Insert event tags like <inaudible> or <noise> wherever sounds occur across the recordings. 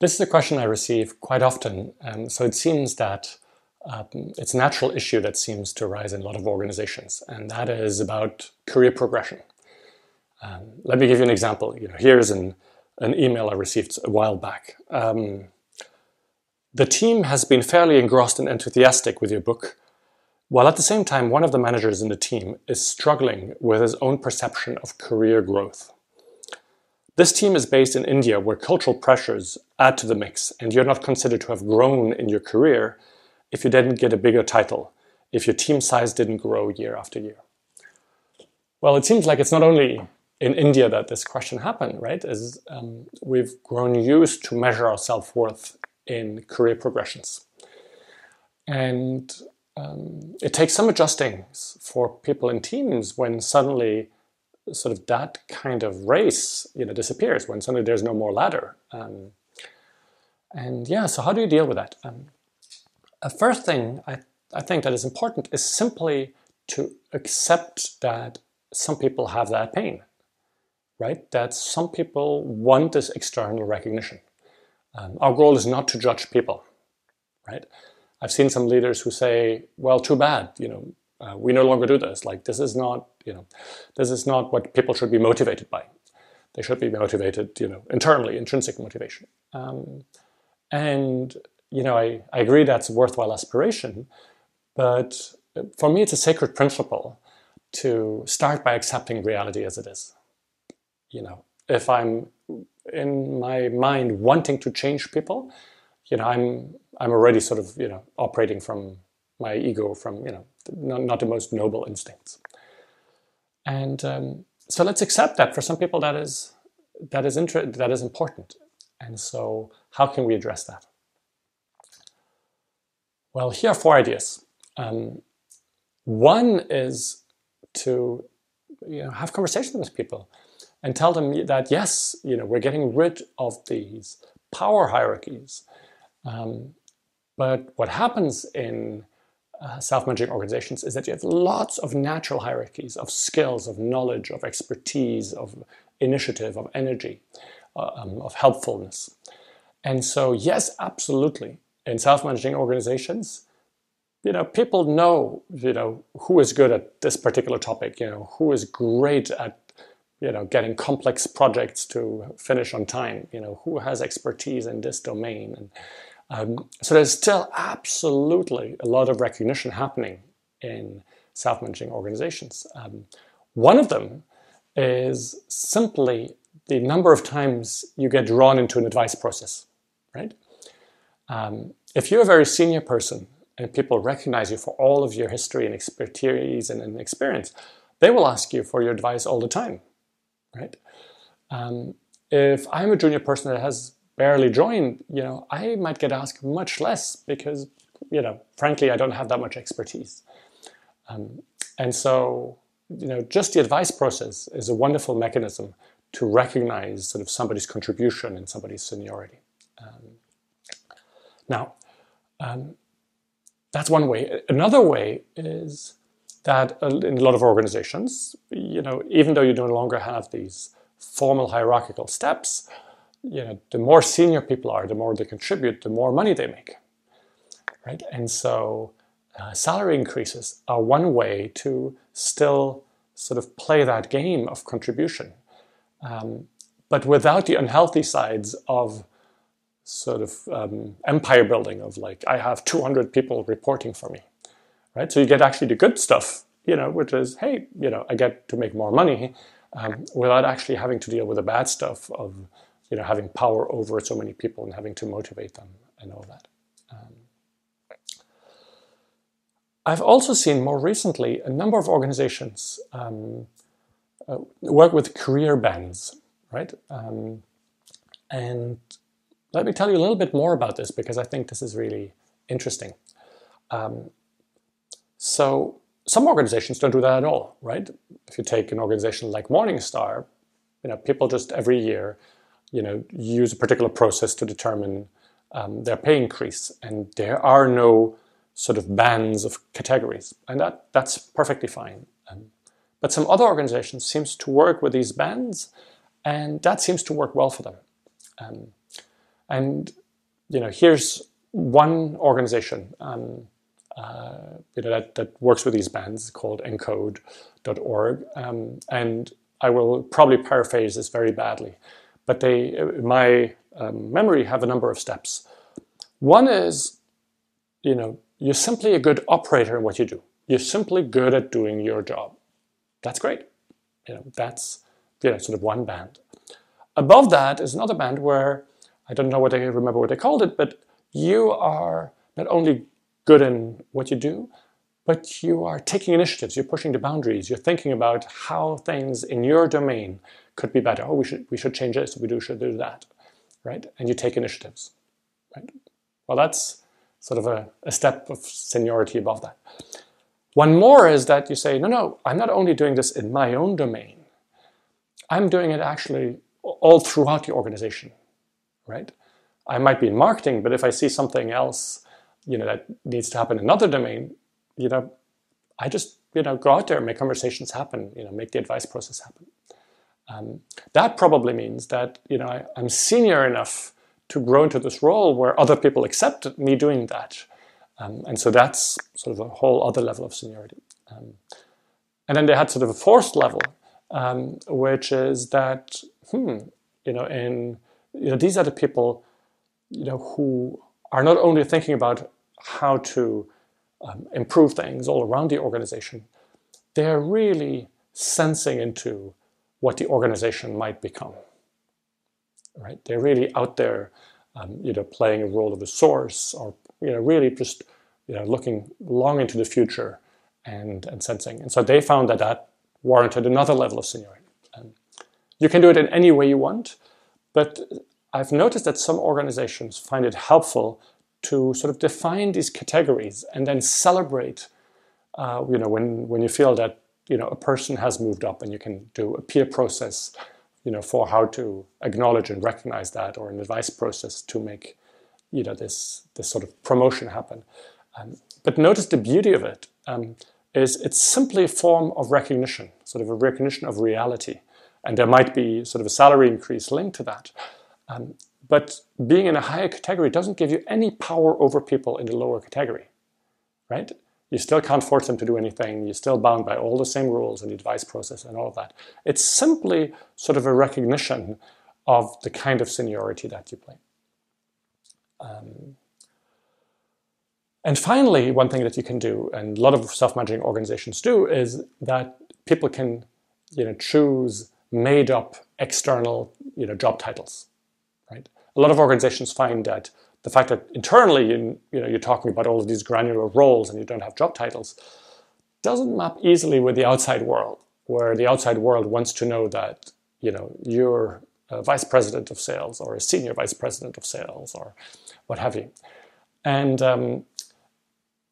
This is a question I receive quite often. Um, so it seems that um, it's a natural issue that seems to arise in a lot of organizations, and that is about career progression. Um, let me give you an example. You know, here's an, an email I received a while back. Um, the team has been fairly engrossed and enthusiastic with your book, while at the same time, one of the managers in the team is struggling with his own perception of career growth. This team is based in India, where cultural pressures add to the mix, and you're not considered to have grown in your career if you didn't get a bigger title, if your team size didn't grow year after year. Well, it seems like it's not only in India that this question happened, right? As um, we've grown used to measure our self worth in career progressions. And um, it takes some adjusting for people in teams when suddenly sort of that kind of race you know disappears when suddenly there's no more ladder. Um, and yeah so how do you deal with that? Um, a first thing I, I think that is important is simply to accept that some people have that pain right? That some people want this external recognition. Um, our goal is not to judge people right? I've seen some leaders who say well too bad you know uh, we no longer do this. Like this is not, you know, this is not what people should be motivated by. They should be motivated, you know, internally, intrinsic motivation. Um, and you know, I, I agree that's a worthwhile aspiration, but for me, it's a sacred principle to start by accepting reality as it is. You know, if I'm in my mind wanting to change people, you know, I'm I'm already sort of you know operating from my ego from you know not, not the most noble instincts. And um, so let's accept that for some people that is that is inter- that is important. And so how can we address that? Well here are four ideas. Um, one is to you know have conversations with people and tell them that yes you know we're getting rid of these power hierarchies. Um, but what happens in uh, self-managing organizations is that you have lots of natural hierarchies of skills, of knowledge, of expertise, of initiative, of energy, uh, um, of helpfulness. And so, yes, absolutely, in self-managing organizations, you know, people know, you know, who is good at this particular topic, you know, who is great at, you know, getting complex projects to finish on time, you know, who has expertise in this domain and um, so there's still absolutely a lot of recognition happening in self-managing organizations. Um, one of them is simply the number of times you get drawn into an advice process, right? Um, if you're a very senior person and people recognize you for all of your history and expertise and, and experience, they will ask you for your advice all the time, right? Um, if I'm a junior person that has barely joined, you know, I might get asked much less because, you know, frankly, I don't have that much expertise. Um, and so, you know, just the advice process is a wonderful mechanism to recognize sort of somebody's contribution and somebody's seniority. Um, now, um, that's one way. Another way is that in a lot of organizations, you know, even though you no longer have these formal hierarchical steps, you know, the more senior people are, the more they contribute, the more money they make, right? And so uh, salary increases are one way to still sort of play that game of contribution, um, but without the unhealthy sides of sort of um, empire building of like I have 200 people reporting for me, right? So you get actually the good stuff, you know, which is hey, you know, I get to make more money um, without actually having to deal with the bad stuff of you know, having power over so many people and having to motivate them and all that. Um, I've also seen more recently a number of organizations um, uh, work with career bands, right? Um, and let me tell you a little bit more about this because I think this is really interesting. Um, so some organizations don't do that at all, right? If you take an organization like Morningstar, you know, people just every year you know, use a particular process to determine um, their pay increase, and there are no sort of bands of categories, and that that's perfectly fine. Um, but some other organizations seems to work with these bands, and that seems to work well for them. Um, And you know, here's one organization um, uh, you know, that, that works with these bands called encode.org. Um, and I will probably paraphrase this very badly, but they, my um, memory, have a number of steps. One is, you know, you're simply a good operator in what you do. You're simply good at doing your job. That's great. You know, that's you know, sort of one band. Above that is another band where I don't know what they remember what they called it, but you are not only good in what you do, but you are taking initiatives, you're pushing the boundaries, you're thinking about how things in your domain could be better. Oh, we should we should change this, we do should do that. Right? And you take initiatives. Right? Well that's sort of a, a step of seniority above that. One more is that you say, no, no, I'm not only doing this in my own domain, I'm doing it actually all throughout the organization, right? I might be in marketing, but if I see something else, you know, that needs to happen in another domain, you know, I just, you know, go out there, and make conversations happen, you know, make the advice process happen. Um, that probably means that, you know, I, I'm senior enough to grow into this role where other people accept me doing that. Um, and so that's sort of a whole other level of seniority. Um, and then they had sort of a fourth level, um, which is that, hmm, you know, in, you know, these are the people, you know, who are not only thinking about how to um, improve things all around the organization, they're really sensing into what the organization might become. Right? They're really out there, um, you know, playing a role of a source, or you know, really just you know, looking long into the future and and sensing. And so they found that that warranted another level of seniority. Um, you can do it in any way you want, but I've noticed that some organizations find it helpful to sort of define these categories and then celebrate, uh, you know, when, when you feel that, you know, a person has moved up and you can do a peer process, you know, for how to acknowledge and recognize that or an advice process to make, you know, this, this sort of promotion happen. Um, but notice the beauty of it um, is it's simply a form of recognition, sort of a recognition of reality. And there might be sort of a salary increase linked to that. Um, but being in a higher category doesn't give you any power over people in the lower category, right? You still can't force them to do anything. You're still bound by all the same rules and the advice process and all of that. It's simply sort of a recognition of the kind of seniority that you play. Um, and finally, one thing that you can do, and a lot of self-managing organizations do, is that people can, you know, choose made-up external, you know, job titles right? A lot of organizations find that the fact that internally you, you know, you're talking about all of these granular roles and you don't have job titles doesn't map easily with the outside world, where the outside world wants to know that you know you're a vice president of sales or a senior vice president of sales or what have you. And um,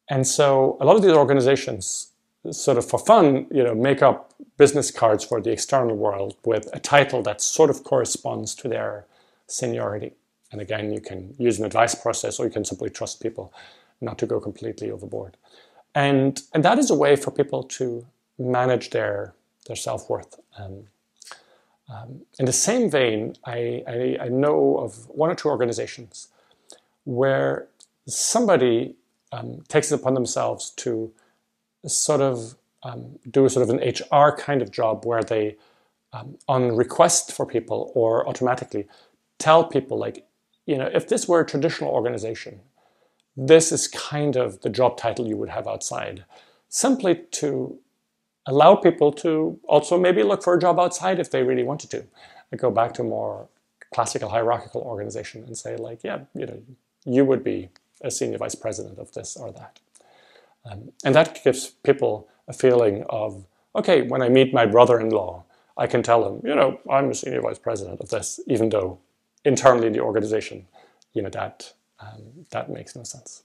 and so a lot of these organizations sort of for fun, you know, make up business cards for the external world with a title that sort of corresponds to their seniority. And again, you can use an advice process or you can simply trust people not to go completely overboard. And, and that is a way for people to manage their, their self worth. Um, um, in the same vein, I, I, I, know of one or two organizations where somebody um, takes it upon themselves to sort of um, do a sort of an HR kind of job where they, um, on request for people or automatically, tell people like, you know, if this were a traditional organization, this is kind of the job title you would have outside, simply to allow people to also maybe look for a job outside if they really wanted to. I go back to more classical hierarchical organization and say like, yeah, you know, you would be a senior vice president of this or that. Um, and that gives people a feeling of, okay, when I meet my brother-in-law, I can tell him, you know, I'm a senior vice president of this, even though internally in the organization, you know, that, um, that makes no sense.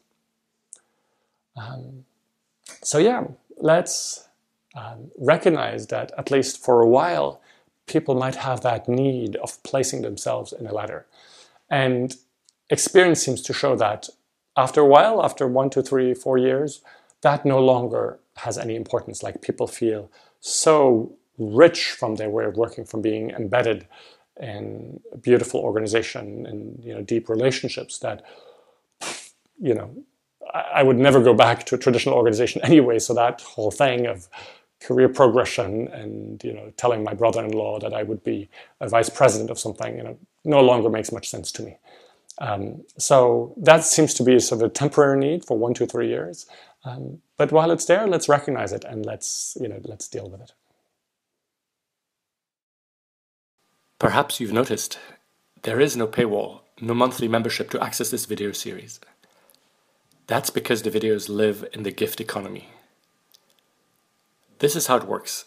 Um, so yeah, let's um, recognize that at least for a while, people might have that need of placing themselves in a ladder. And experience seems to show that after a while, after one, two, three, four years, that no longer has any importance. Like people feel so rich from their way of working, from being embedded in a beautiful organization and you know deep relationships that you know I would never go back to a traditional organization <laughs> anyway. So that whole thing of career progression and you know telling my brother-in-law that I would be a vice president of something, you know, no longer makes much sense to me. Um, so that seems to be sort of a temporary need for one, two, three years. Um, but while it's there, let's recognize it and let's you know let's deal with it. Perhaps you've noticed there is no paywall, no monthly membership to access this video series. That's because the videos live in the gift economy. This is how it works.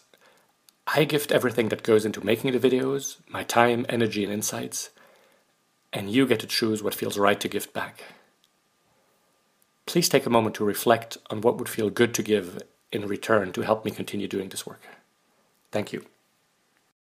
I gift everything that goes into making the videos, my time, energy, and insights, and you get to choose what feels right to gift back. Please take a moment to reflect on what would feel good to give in return to help me continue doing this work. Thank you.